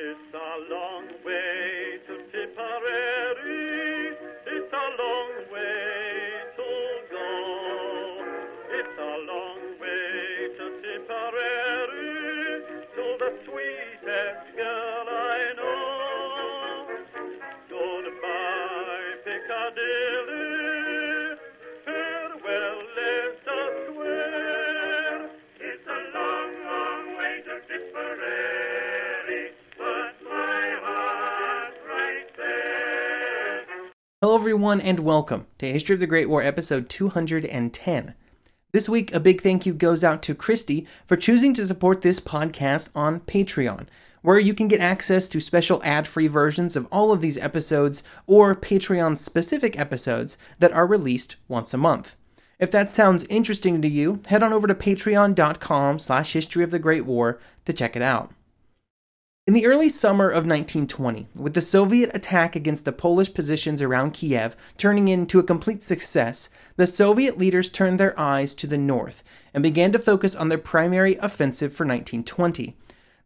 It's a long way everyone, and welcome to History of the Great War, episode 210. This week, a big thank you goes out to Christy for choosing to support this podcast on Patreon, where you can get access to special ad free versions of all of these episodes or Patreon specific episodes that are released once a month. If that sounds interesting to you, head on over to patreon.com slash history of the Great War to check it out. In the early summer of 1920, with the Soviet attack against the Polish positions around Kiev turning into a complete success, the Soviet leaders turned their eyes to the north and began to focus on their primary offensive for 1920.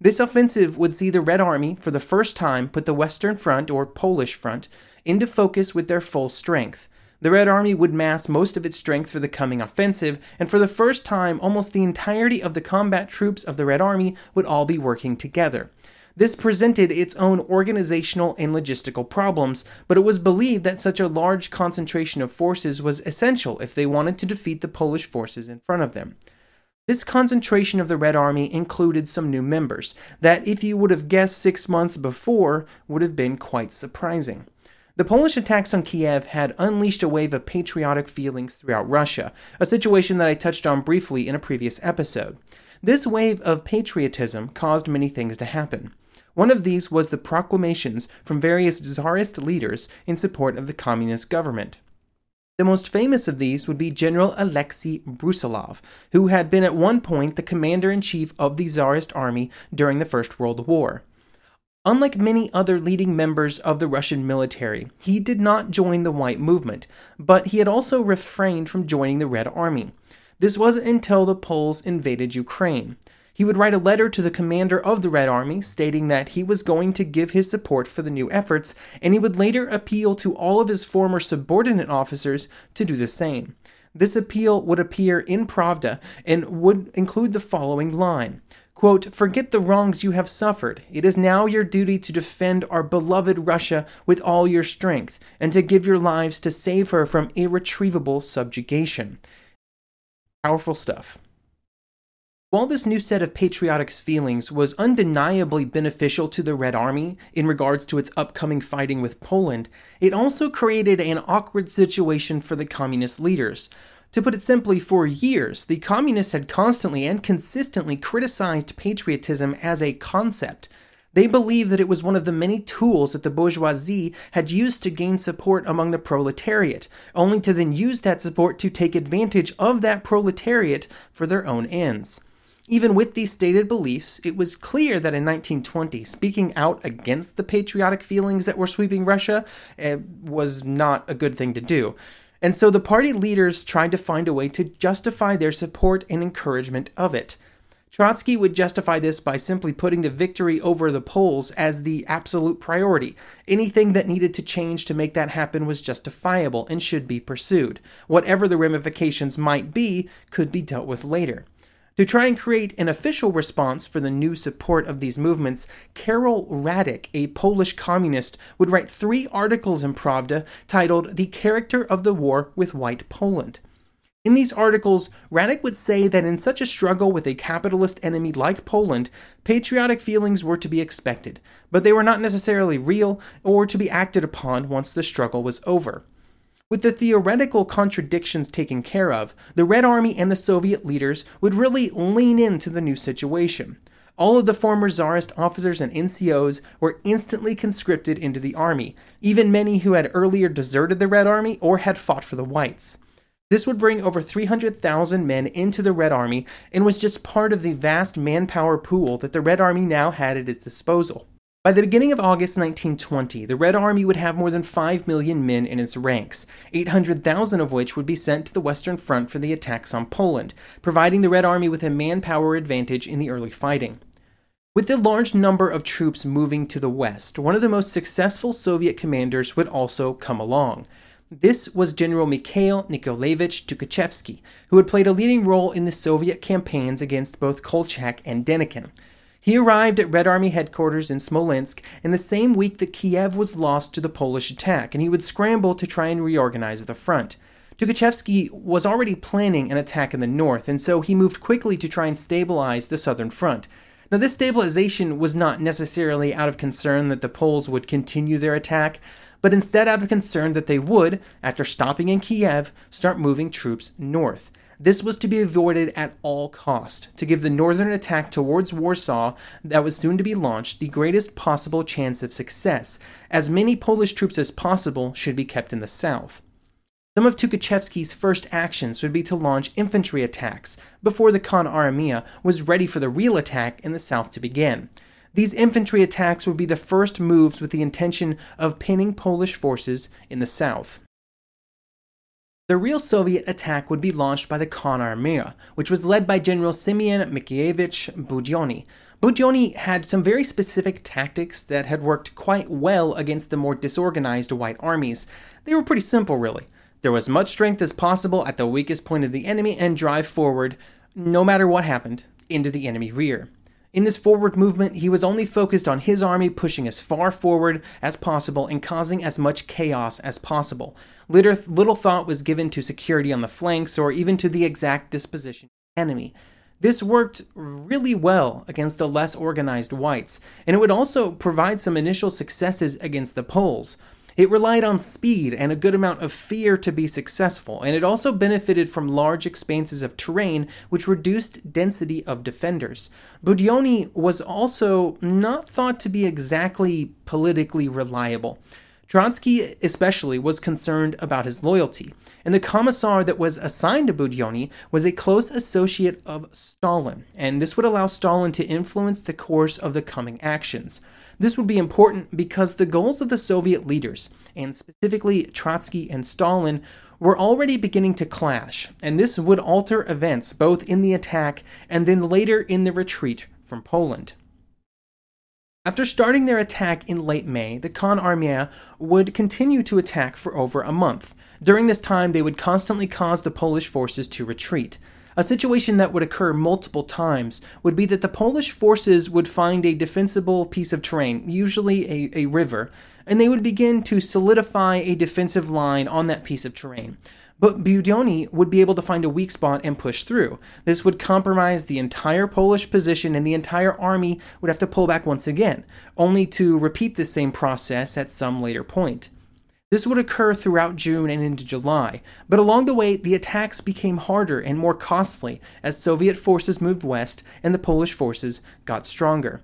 This offensive would see the Red Army, for the first time, put the Western Front, or Polish Front, into focus with their full strength. The Red Army would mass most of its strength for the coming offensive, and for the first time, almost the entirety of the combat troops of the Red Army would all be working together. This presented its own organizational and logistical problems, but it was believed that such a large concentration of forces was essential if they wanted to defeat the Polish forces in front of them. This concentration of the Red Army included some new members that, if you would have guessed six months before, would have been quite surprising. The Polish attacks on Kiev had unleashed a wave of patriotic feelings throughout Russia, a situation that I touched on briefly in a previous episode. This wave of patriotism caused many things to happen. One of these was the proclamations from various czarist leaders in support of the communist government. The most famous of these would be General Alexei Brusilov, who had been at one point the commander in chief of the czarist army during the First World War. Unlike many other leading members of the Russian military, he did not join the White Movement, but he had also refrained from joining the Red Army. This wasn't until the Poles invaded Ukraine. He would write a letter to the commander of the Red Army stating that he was going to give his support for the new efforts, and he would later appeal to all of his former subordinate officers to do the same. This appeal would appear in Pravda and would include the following line Quote, Forget the wrongs you have suffered. It is now your duty to defend our beloved Russia with all your strength, and to give your lives to save her from irretrievable subjugation. Powerful stuff. While this new set of patriotic feelings was undeniably beneficial to the Red Army in regards to its upcoming fighting with Poland, it also created an awkward situation for the communist leaders. To put it simply, for years, the communists had constantly and consistently criticized patriotism as a concept. They believed that it was one of the many tools that the bourgeoisie had used to gain support among the proletariat, only to then use that support to take advantage of that proletariat for their own ends. Even with these stated beliefs, it was clear that in 1920, speaking out against the patriotic feelings that were sweeping Russia eh, was not a good thing to do. And so the party leaders tried to find a way to justify their support and encouragement of it. Trotsky would justify this by simply putting the victory over the Poles as the absolute priority. Anything that needed to change to make that happen was justifiable and should be pursued. Whatever the ramifications might be could be dealt with later. To try and create an official response for the new support of these movements, Karol Radek, a Polish communist, would write three articles in Pravda titled The Character of the War with White Poland. In these articles, Radek would say that in such a struggle with a capitalist enemy like Poland, patriotic feelings were to be expected, but they were not necessarily real or to be acted upon once the struggle was over. With the theoretical contradictions taken care of, the Red Army and the Soviet leaders would really lean into the new situation. All of the former Tsarist officers and NCOs were instantly conscripted into the army, even many who had earlier deserted the Red Army or had fought for the Whites. This would bring over 300,000 men into the Red Army and was just part of the vast manpower pool that the Red Army now had at its disposal. By the beginning of August 1920, the Red Army would have more than 5 million men in its ranks, 800,000 of which would be sent to the Western Front for the attacks on Poland, providing the Red Army with a manpower advantage in the early fighting. With the large number of troops moving to the west, one of the most successful Soviet commanders would also come along. This was General Mikhail Nikolaevich Tukhachevsky, who had played a leading role in the Soviet campaigns against both Kolchak and Denikin. He arrived at Red Army headquarters in Smolensk in the same week that Kiev was lost to the Polish attack, and he would scramble to try and reorganize the front. Tukhachevsky was already planning an attack in the north, and so he moved quickly to try and stabilize the southern front. Now, this stabilization was not necessarily out of concern that the Poles would continue their attack, but instead out of concern that they would, after stopping in Kiev, start moving troops north. This was to be avoided at all cost, to give the northern attack towards Warsaw that was soon to be launched the greatest possible chance of success, as many Polish troops as possible should be kept in the south. Some of Tukhachevsky's first actions would be to launch infantry attacks before the Kon Armia was ready for the real attack in the south to begin. These infantry attacks would be the first moves with the intention of pinning Polish forces in the south. The real Soviet attack would be launched by the Kon Armia, which was led by General Simeon Mickiewicz Budyonny. Budyonny had some very specific tactics that had worked quite well against the more disorganized white armies. They were pretty simple, really. There was much strength as possible at the weakest point of the enemy and drive forward, no matter what happened, into the enemy rear. In this forward movement, he was only focused on his army pushing as far forward as possible and causing as much chaos as possible. Little, thought was given to security on the flanks or even to the exact disposition of the enemy. This worked really well against the less organized whites, and it would also provide some initial successes against the Poles. It relied on speed and a good amount of fear to be successful, and it also benefited from large expanses of terrain which reduced density of defenders. Budyonny was also not thought to be exactly politically reliable. Trotsky, especially, was concerned about his loyalty, and the commissar that was assigned to Budyonny was a close associate of Stalin, and this would allow Stalin to influence the course of the coming actions. This would be important because the goals of the Soviet leaders, and specifically Trotsky and Stalin, were already beginning to clash, and this would alter events both in the attack and then later in the retreat from Poland. After starting their attack in late May, the Kon Armia would continue to attack for over a month. During this time, they would constantly cause the Polish forces to retreat. A situation that would occur multiple times would be that the Polish forces would find a defensible piece of terrain, usually a, a river, and they would begin to solidify a defensive line on that piece of terrain. But Budyonny would be able to find a weak spot and push through. This would compromise the entire Polish position, and the entire army would have to pull back once again, only to repeat the same process at some later point. This would occur throughout June and into July, but along the way, the attacks became harder and more costly as Soviet forces moved west and the Polish forces got stronger.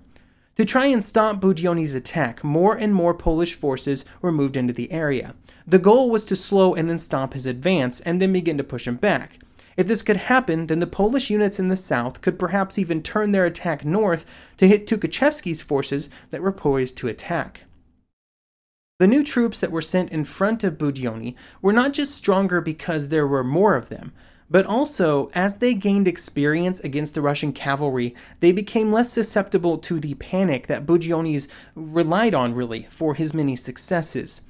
To try and stop Budyonny's attack, more and more Polish forces were moved into the area. The goal was to slow and then stop his advance and then begin to push him back. If this could happen, then the Polish units in the south could perhaps even turn their attack north to hit Tukhachevsky's forces that were poised to attack. The new troops that were sent in front of Budyonny were not just stronger because there were more of them, but also as they gained experience against the Russian cavalry, they became less susceptible to the panic that Budyonny's relied on really for his many successes.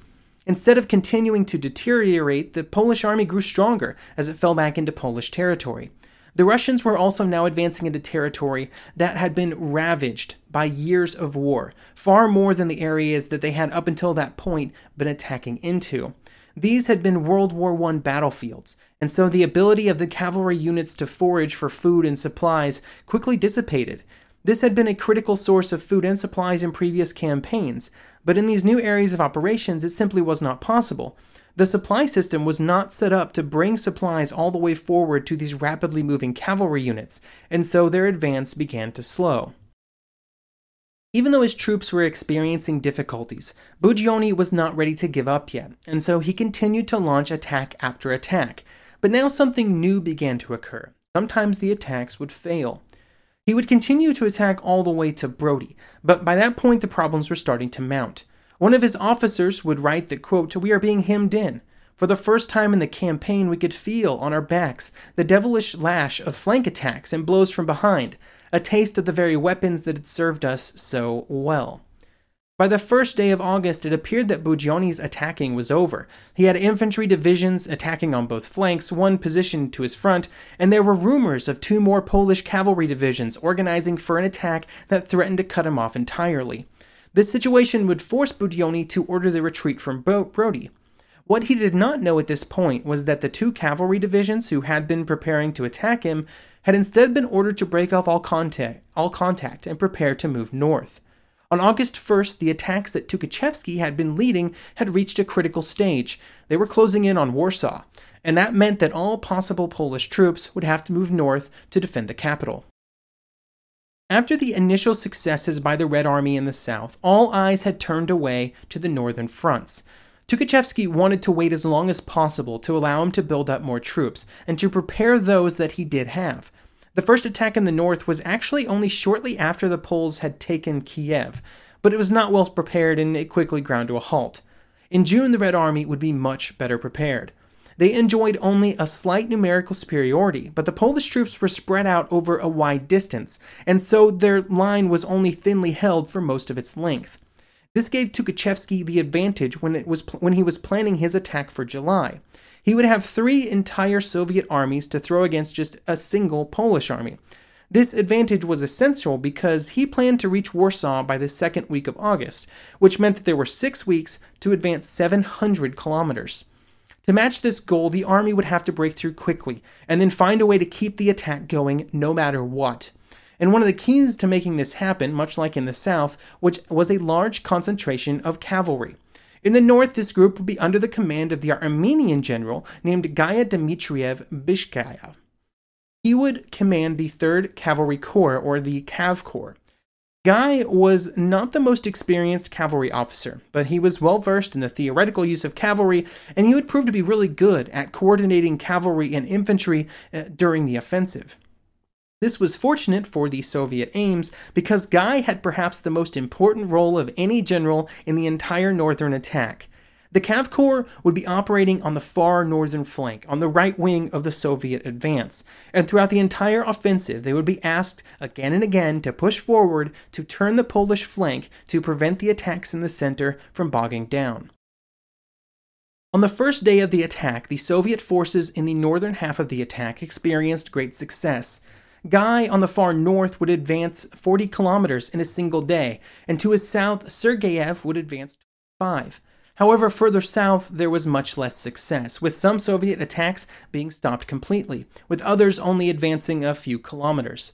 Instead of continuing to deteriorate, the Polish army grew stronger as it fell back into Polish territory. The Russians were also now advancing into territory that had been ravaged by years of war, far more than the areas that they had up until that point been attacking into. These had been World War I battlefields, and so the ability of the cavalry units to forage for food and supplies quickly dissipated. This had been a critical source of food and supplies in previous campaigns, but in these new areas of operations it simply was not possible. The supply system was not set up to bring supplies all the way forward to these rapidly moving cavalry units, and so their advance began to slow. Even though his troops were experiencing difficulties, Budyonny was not ready to give up yet, and so he continued to launch attack after attack. But now something new began to occur. Sometimes the attacks would fail. He would continue to attack all the way to Brody, but by that point the problems were starting to mount. One of his officers would write that, quote, We are being hemmed in. For the first time in the campaign, we could feel on our backs the devilish lash of flank attacks and blows from behind. a taste of the very weapons that had served us so well. By the first day of August, it appeared that Budyonny's attacking was over. He had infantry divisions attacking on both flanks, one positioned to his front, and there were rumors of two more Polish cavalry divisions organizing for an attack that threatened to cut him off entirely. This situation would force Budyonny to order the retreat from Brody. What he did not know at this point was that the two cavalry divisions who had been preparing to attack him had instead been ordered to break off all contact, all contact and prepare to move north. On August 1st, the attacks that Tukhachevsky had been leading had reached a critical stage. They were closing in on Warsaw, and that meant that all possible Polish troops would have to move north to defend the capital. After the initial successes by the Red Army in the south, all eyes had turned away to the northern fronts. Tukhachevsky wanted to wait as long as possible to allow him to build up more troops and to prepare those that he did have. The first attack in the north was actually only shortly after the Poles had taken Kiev, but it was not well prepared and it quickly ground to a halt. In June, the Red Army would be much better prepared. They enjoyed only a slight numerical superiority, but the Polish troops were spread out over a wide distance, and so their line was only thinly held for most of its length. This gave Tukhachevsky the advantage when, it was pl- when he was planning his attack for July. He would have three entire Soviet armies to throw against just a single Polish army. This advantage was essential because he planned to reach Warsaw by the second week of August, which meant that there were six weeks to advance 700 kilometers. To match this goal, the army would have to break through quickly and then find a way to keep the attack going no matter what. And one of the keys to making this happen, much like in the south, which was a large concentration of cavalry. In the north, this group would be under the command of the Armenian general named Gaya Dmitriev Bishkaya. He would command the 3rd Cavalry Corps, or the Cav Corps. Guy was not the most experienced cavalry officer, but he was well versed in the theoretical use of cavalry, and he would prove to be really good at coordinating cavalry and infantry uh, during the offensive. This was fortunate for the Soviet aims because Guy had perhaps the most important role of any general in the entire northern attack. The Cav Corps would be operating on the far northern flank, on the right wing of the Soviet advance, and throughout the entire offensive, they would be asked again and again to push forward to turn the Polish flank to prevent the attacks in the center from bogging down. On the first day of the attack, the Soviet forces in the northern half of the attack experienced great success. Guy on the far north would advance 40 kilometers in a single day, and to his south, Sergeyev would advance 5. However, further south, there was much less success, with some Soviet attacks being stopped completely, with others only advancing a few kilometers.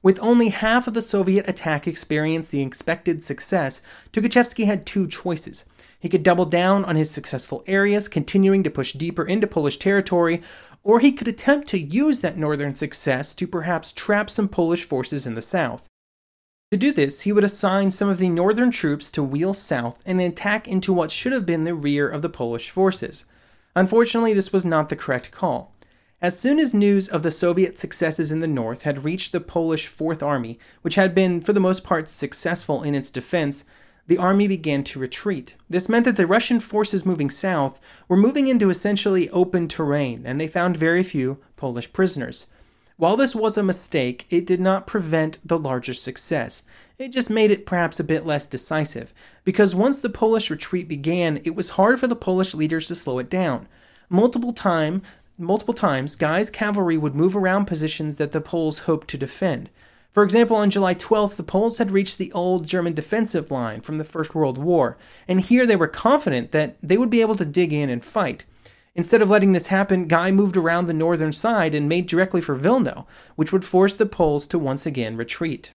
With only half of the Soviet attack experiencing expected success, Tukhachevsky had two choices. He could double down on his successful areas, continuing to push deeper into Polish territory, or he could attempt to use that northern success to perhaps trap some Polish forces in the south. To do this, he would assign some of the northern troops to wheel south and attack into what should have been the rear of the Polish forces. Unfortunately, this was not the correct call. As soon as news of the Soviet successes in the north had reached the Polish Fourth Army, which had been, for the most part, successful in its defense, the army began to retreat. This meant that the Russian forces moving south were moving into essentially open terrain, and they found very few Polish prisoners. While this was a mistake, it did not prevent the larger success. It just made it perhaps a bit less decisive, because once the Polish retreat began, it was hard for the Polish leaders to slow it down. Multiple time, multiple times, Guy's cavalry would move around positions that the Poles hoped to defend. For example, on July 12th, the Poles had reached the old German defensive line from the First World War, and here they were confident that they would be able to dig in and fight. Instead of letting this happen, Guy moved around the northern side and made directly for Vilno, which would force the Poles to once again retreat.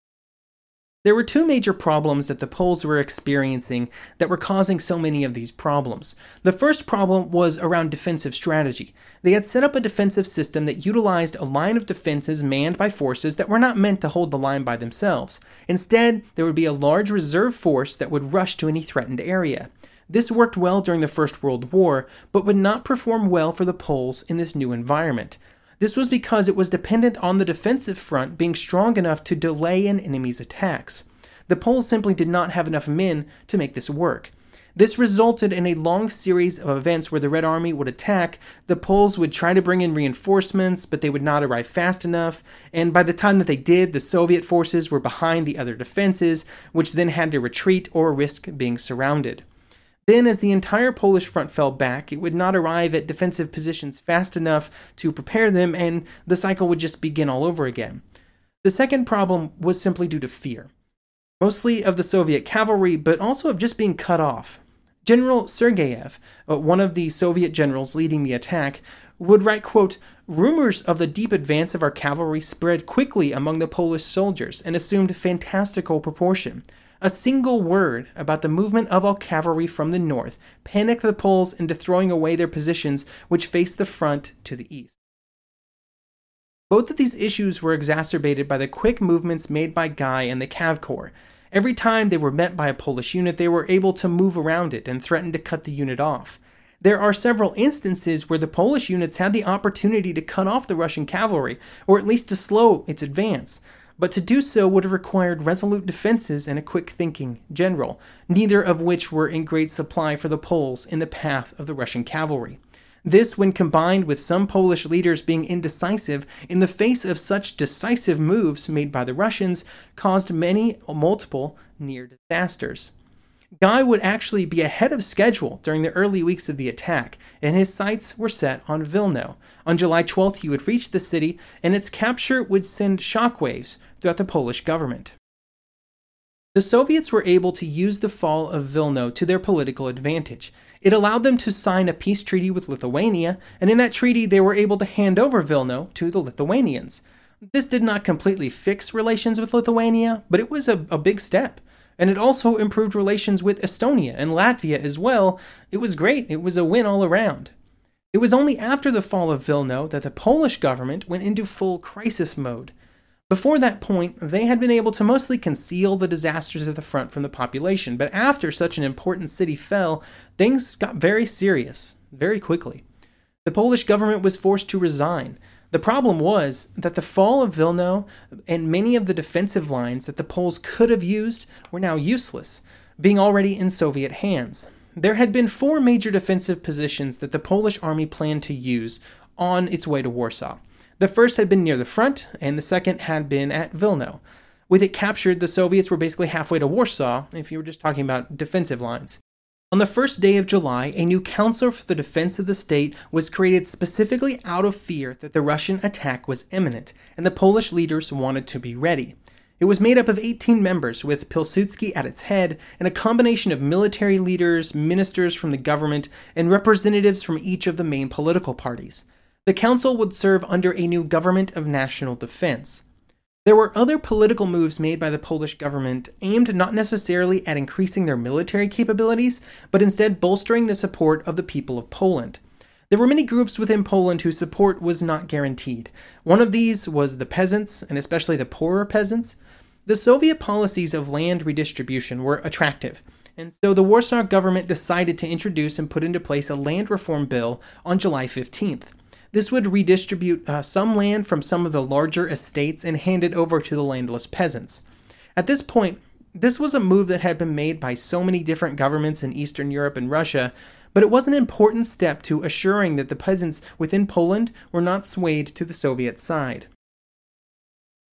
There were two major problems that the Poles were experiencing that were causing so many of these problems. The first problem was around defensive strategy. They had set up a defensive system that utilized a line of defenses manned by forces that were not meant to hold the line by themselves. Instead, there would be a large reserve force that would rush to any threatened area. This worked well during the First World War, but would not perform well for the Poles in this new environment. This was because it was dependent on the defensive front being strong enough to delay an enemy's attacks. The Poles simply did not have enough men to make this work. This resulted in a long series of events where the Red Army would attack, the Poles would try to bring in reinforcements, but they would not arrive fast enough, and by the time that they did, the Soviet forces were behind the other defenses, which then had to retreat or risk being surrounded. Then, as the entire Polish front fell back, it would not arrive at defensive positions fast enough to prepare them, and the cycle would just begin all over again. The second problem was simply due to fear mostly of the Soviet cavalry, but also of just being cut off. General Sergeyev, uh, one of the Soviet generals leading the attack, would write, quote, Rumors of the deep advance of our cavalry spread quickly among the Polish soldiers and assumed fantastical proportion. A single word about the movement of our cavalry from the north panicked the Poles into throwing away their positions which faced the front to the east. Both of these issues were exacerbated by the quick movements made by Guy and the Cav Corps, Every time they were met by a Polish unit, they were able to move around it and threaten to cut the unit off. There are several instances where the Polish units had the opportunity to cut off the Russian cavalry, or at least to slow its advance, but to do so would have required resolute defenses and a quick thinking general, neither of which were in great supply for the Poles in the path of the Russian cavalry. This, when combined with some Polish leaders being indecisive in the face of such decisive moves made by the Russians, caused many multiple near disasters. Guy would actually be ahead of schedule during the early weeks of the attack, and his sights were set on Vilno. On July 12th, he would reach the city, and its capture would send shockwaves throughout the Polish government. The Soviets were able to use the fall of Vilno to their political advantage. It allowed them to sign a peace treaty with Lithuania, and in that treaty they were able to hand over Vilno to the Lithuanians. This did not completely fix relations with Lithuania, but it was a, a big step. And it also improved relations with Estonia and Latvia as well. It was great, it was a win all around. It was only after the fall of Vilno that the Polish government went into full crisis mode. Before that point, they had been able to mostly conceal the disasters at the front from the population, but after such an important city fell, things got very serious very quickly. The Polish government was forced to resign. The problem was that the fall of Vilno and many of the defensive lines that the Poles could have used were now useless, being already in Soviet hands. There had been four major defensive positions that the Polish army planned to use on its way to Warsaw. The first had been near the front, and the second had been at Vilno. With it captured, the Soviets were basically halfway to Warsaw, if you were just talking about defensive lines. On the first day of July, a new Council for the Defense of the State was created specifically out of fear that the Russian attack was imminent, and the Polish leaders wanted to be ready. It was made up of 18 members, with Pilsudski at its head, and a combination of military leaders, ministers from the government, and representatives from each of the main political parties. The council would serve under a new government of national defense. There were other political moves made by the Polish government aimed not necessarily at increasing their military capabilities, but instead bolstering the support of the people of Poland. There were many groups within Poland whose support was not guaranteed. One of these was the peasants, and especially the poorer peasants. The Soviet policies of land redistribution were attractive, and so the Warsaw government decided to introduce and put into place a land reform bill on July 15th. This would redistribute uh, some land from some of the larger estates and hand it over to the landless peasants. At this point, this was a move that had been made by so many different governments in Eastern Europe and Russia, but it was an important step to assuring that the peasants within Poland were not swayed to the Soviet side.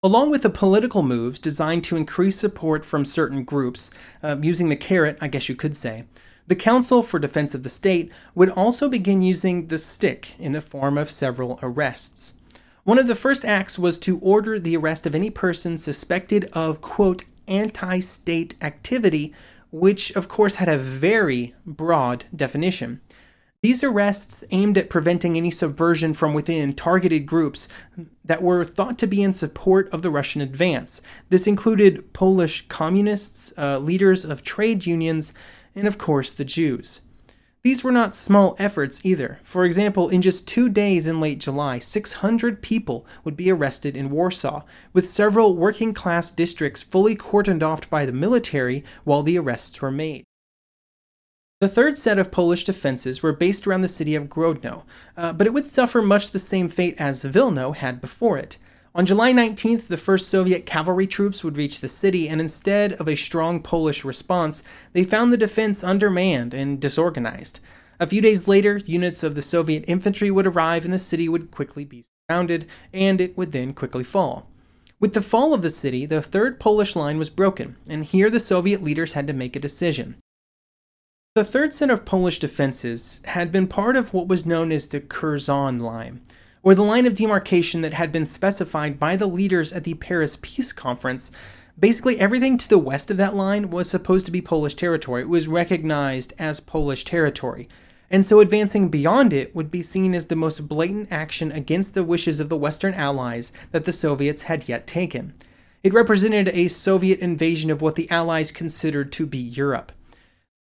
Along with the political moves designed to increase support from certain groups, uh, using the carrot, I guess you could say, the Council for Defense of the State would also begin using the stick in the form of several arrests. One of the first acts was to order the arrest of any person suspected of, quote, anti state activity, which of course had a very broad definition. These arrests aimed at preventing any subversion from within targeted groups that were thought to be in support of the Russian advance. This included Polish communists, uh, leaders of trade unions, and of course the Jews. These were not small efforts either. For example, in just two days in late July, 600 people would be arrested in Warsaw, with several working class districts fully cordoned off by the military while the arrests were made. The third set of Polish defenses were based around the city of Grodno, uh, but it would suffer much the same fate as Vilno had before it. On July 19th, the first Soviet cavalry troops would reach the city, and instead of a strong Polish response, they found the defense undermanned and disorganized. A few days later, units of the Soviet infantry would arrive, and the city would quickly be surrounded, and it would then quickly fall. With the fall of the city, the third Polish line was broken, and here the Soviet leaders had to make a decision. The third set of Polish defenses had been part of what was known as the Curzon Line or the line of demarcation that had been specified by the leaders at the Paris Peace Conference. Basically, everything to the west of that line was supposed to be Polish territory. It was recognized as Polish territory. And so advancing beyond it would be seen as the most blatant action against the wishes of the Western Allies that the Soviets had yet taken. It represented a Soviet invasion of what the Allies considered to be Europe.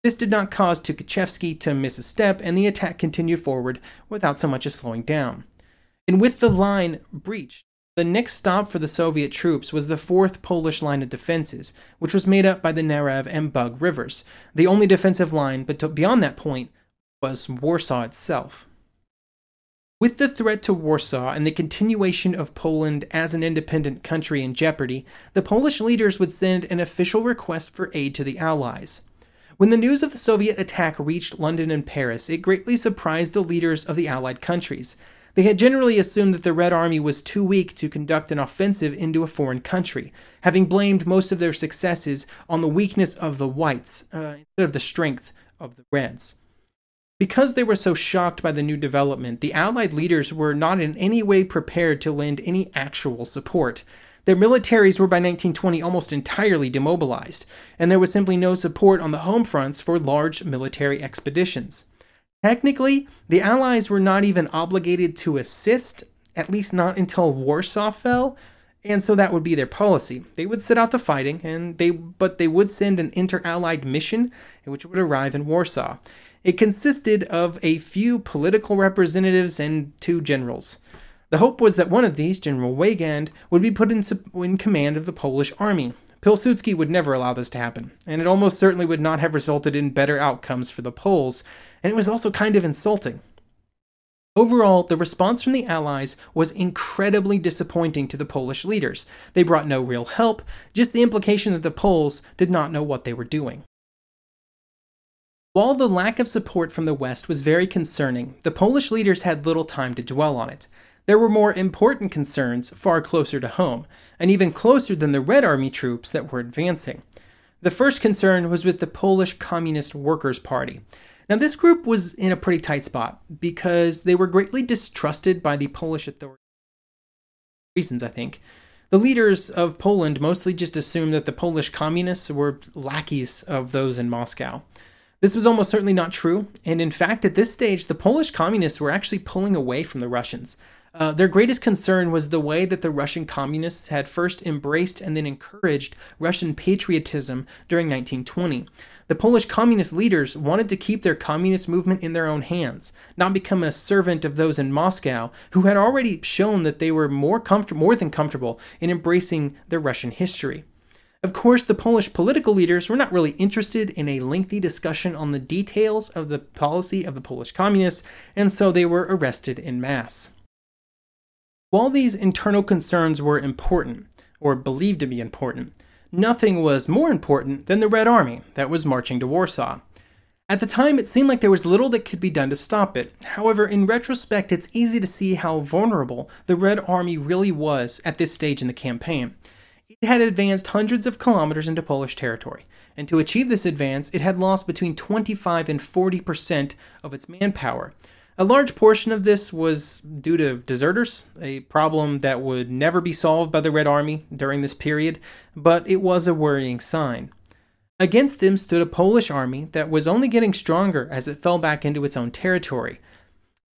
This did not cause Tukhachevsky to miss a step, and the attack continued forward without so much as slowing down. And with the line breached, the next stop for the Soviet troops was the fourth Polish line of defenses, which was made up by the Narev and Bug rivers. The only defensive line, but beyond that point, was Warsaw itself. With the threat to Warsaw and the continuation of Poland as an independent country in jeopardy, the Polish leaders would send an official request for aid to the Allies. When the news of the Soviet attack reached London and Paris, it greatly surprised the leaders of the Allied countries. They had generally assumed that the Red Army was too weak to conduct an offensive into a foreign country, having blamed most of their successes on the weakness of the Whites uh, instead of the strength of the Reds. Because they were so shocked by the new development, the Allied leaders were not in any way prepared to lend any actual support. Their militaries were by 1920 almost entirely demobilized, and there was simply no support on the home fronts for large military expeditions. Technically, the Allies were not even obligated to assist, at least not until Warsaw fell, and so that would be their policy. They would sit out the fighting, and they but they would send an inter-allied mission, which would arrive in Warsaw. It consisted of a few political representatives and two generals. The hope was that one of these, General Weygand, would be put in, in command of the Polish army. Pilsudski would never allow this to happen, and it almost certainly would not have resulted in better outcomes for the Poles, and it was also kind of insulting. Overall, the response from the Allies was incredibly disappointing to the Polish leaders. They brought no real help, just the implication that the Poles did not know what they were doing. While the lack of support from the West was very concerning, the Polish leaders had little time to dwell on it. There were more important concerns far closer to home, and even closer than the Red Army troops that were advancing. The first concern was with the Polish Communist Workers' Party. Now, this group was in a pretty tight spot because they were greatly distrusted by the Polish authorities. Reasons, I think. The leaders of Poland mostly just assumed that the Polish communists were lackeys of those in Moscow. This was almost certainly not true, and in fact, at this stage, the Polish communists were actually pulling away from the Russians. Uh, their greatest concern was the way that the Russian communists had first embraced and then encouraged Russian patriotism during 1920. The Polish communist leaders wanted to keep their communist movement in their own hands, not become a servant of those in Moscow who had already shown that they were more comfort- more than comfortable in embracing their Russian history. Of course, the Polish political leaders were not really interested in a lengthy discussion on the details of the policy of the Polish communists, and so they were arrested in mass. While these internal concerns were important, or believed to be important, nothing was more important than the Red Army that was marching to Warsaw. At the time, it seemed like there was little that could be done to stop it. However, in retrospect, it's easy to see how vulnerable the Red Army really was at this stage in the campaign. It had advanced hundreds of kilometers into Polish territory, and to achieve this advance, it had lost between 25 and 40 percent of its manpower, a large portion of this was due to deserters, a problem that would never be solved by the Red Army during this period, but it was a worrying sign. Against them stood a Polish army that was only getting stronger as it fell back into its own territory.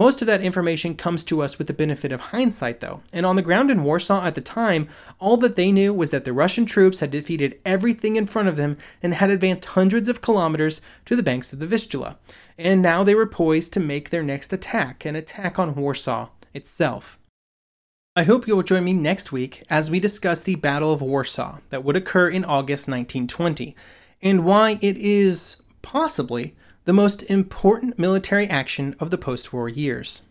Most of that information comes to us with the benefit of hindsight, though, and on the ground in Warsaw at the time, all that they knew was that the Russian troops had defeated everything in front of them and had advanced hundreds of kilometers to the banks of the Vistula, and now they were poised to make their next attack, an attack on Warsaw itself. I hope you'll join me next week as we discuss the Battle of Warsaw that would occur in August 1920, and why it is, possibly, the most important military action of the post war years.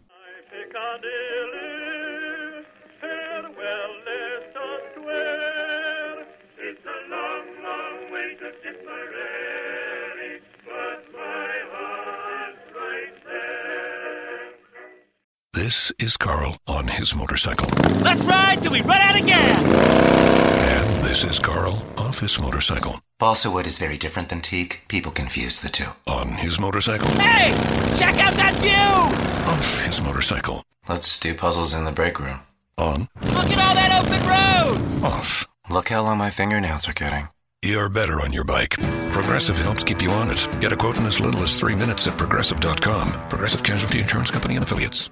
This is Carl on his motorcycle. Let's ride till we run out of gas! And this is Carl off his motorcycle. Balsa wood is very different than teak. People confuse the two. On his motorcycle. Hey! Check out that view! Off his motorcycle. Let's do puzzles in the break room. On. Look at all that open road! Off. Look how long my fingernails are getting. You're better on your bike. Progressive helps keep you on it. Get a quote in as little as three minutes at progressive.com. Progressive Casualty Insurance Company and Affiliates.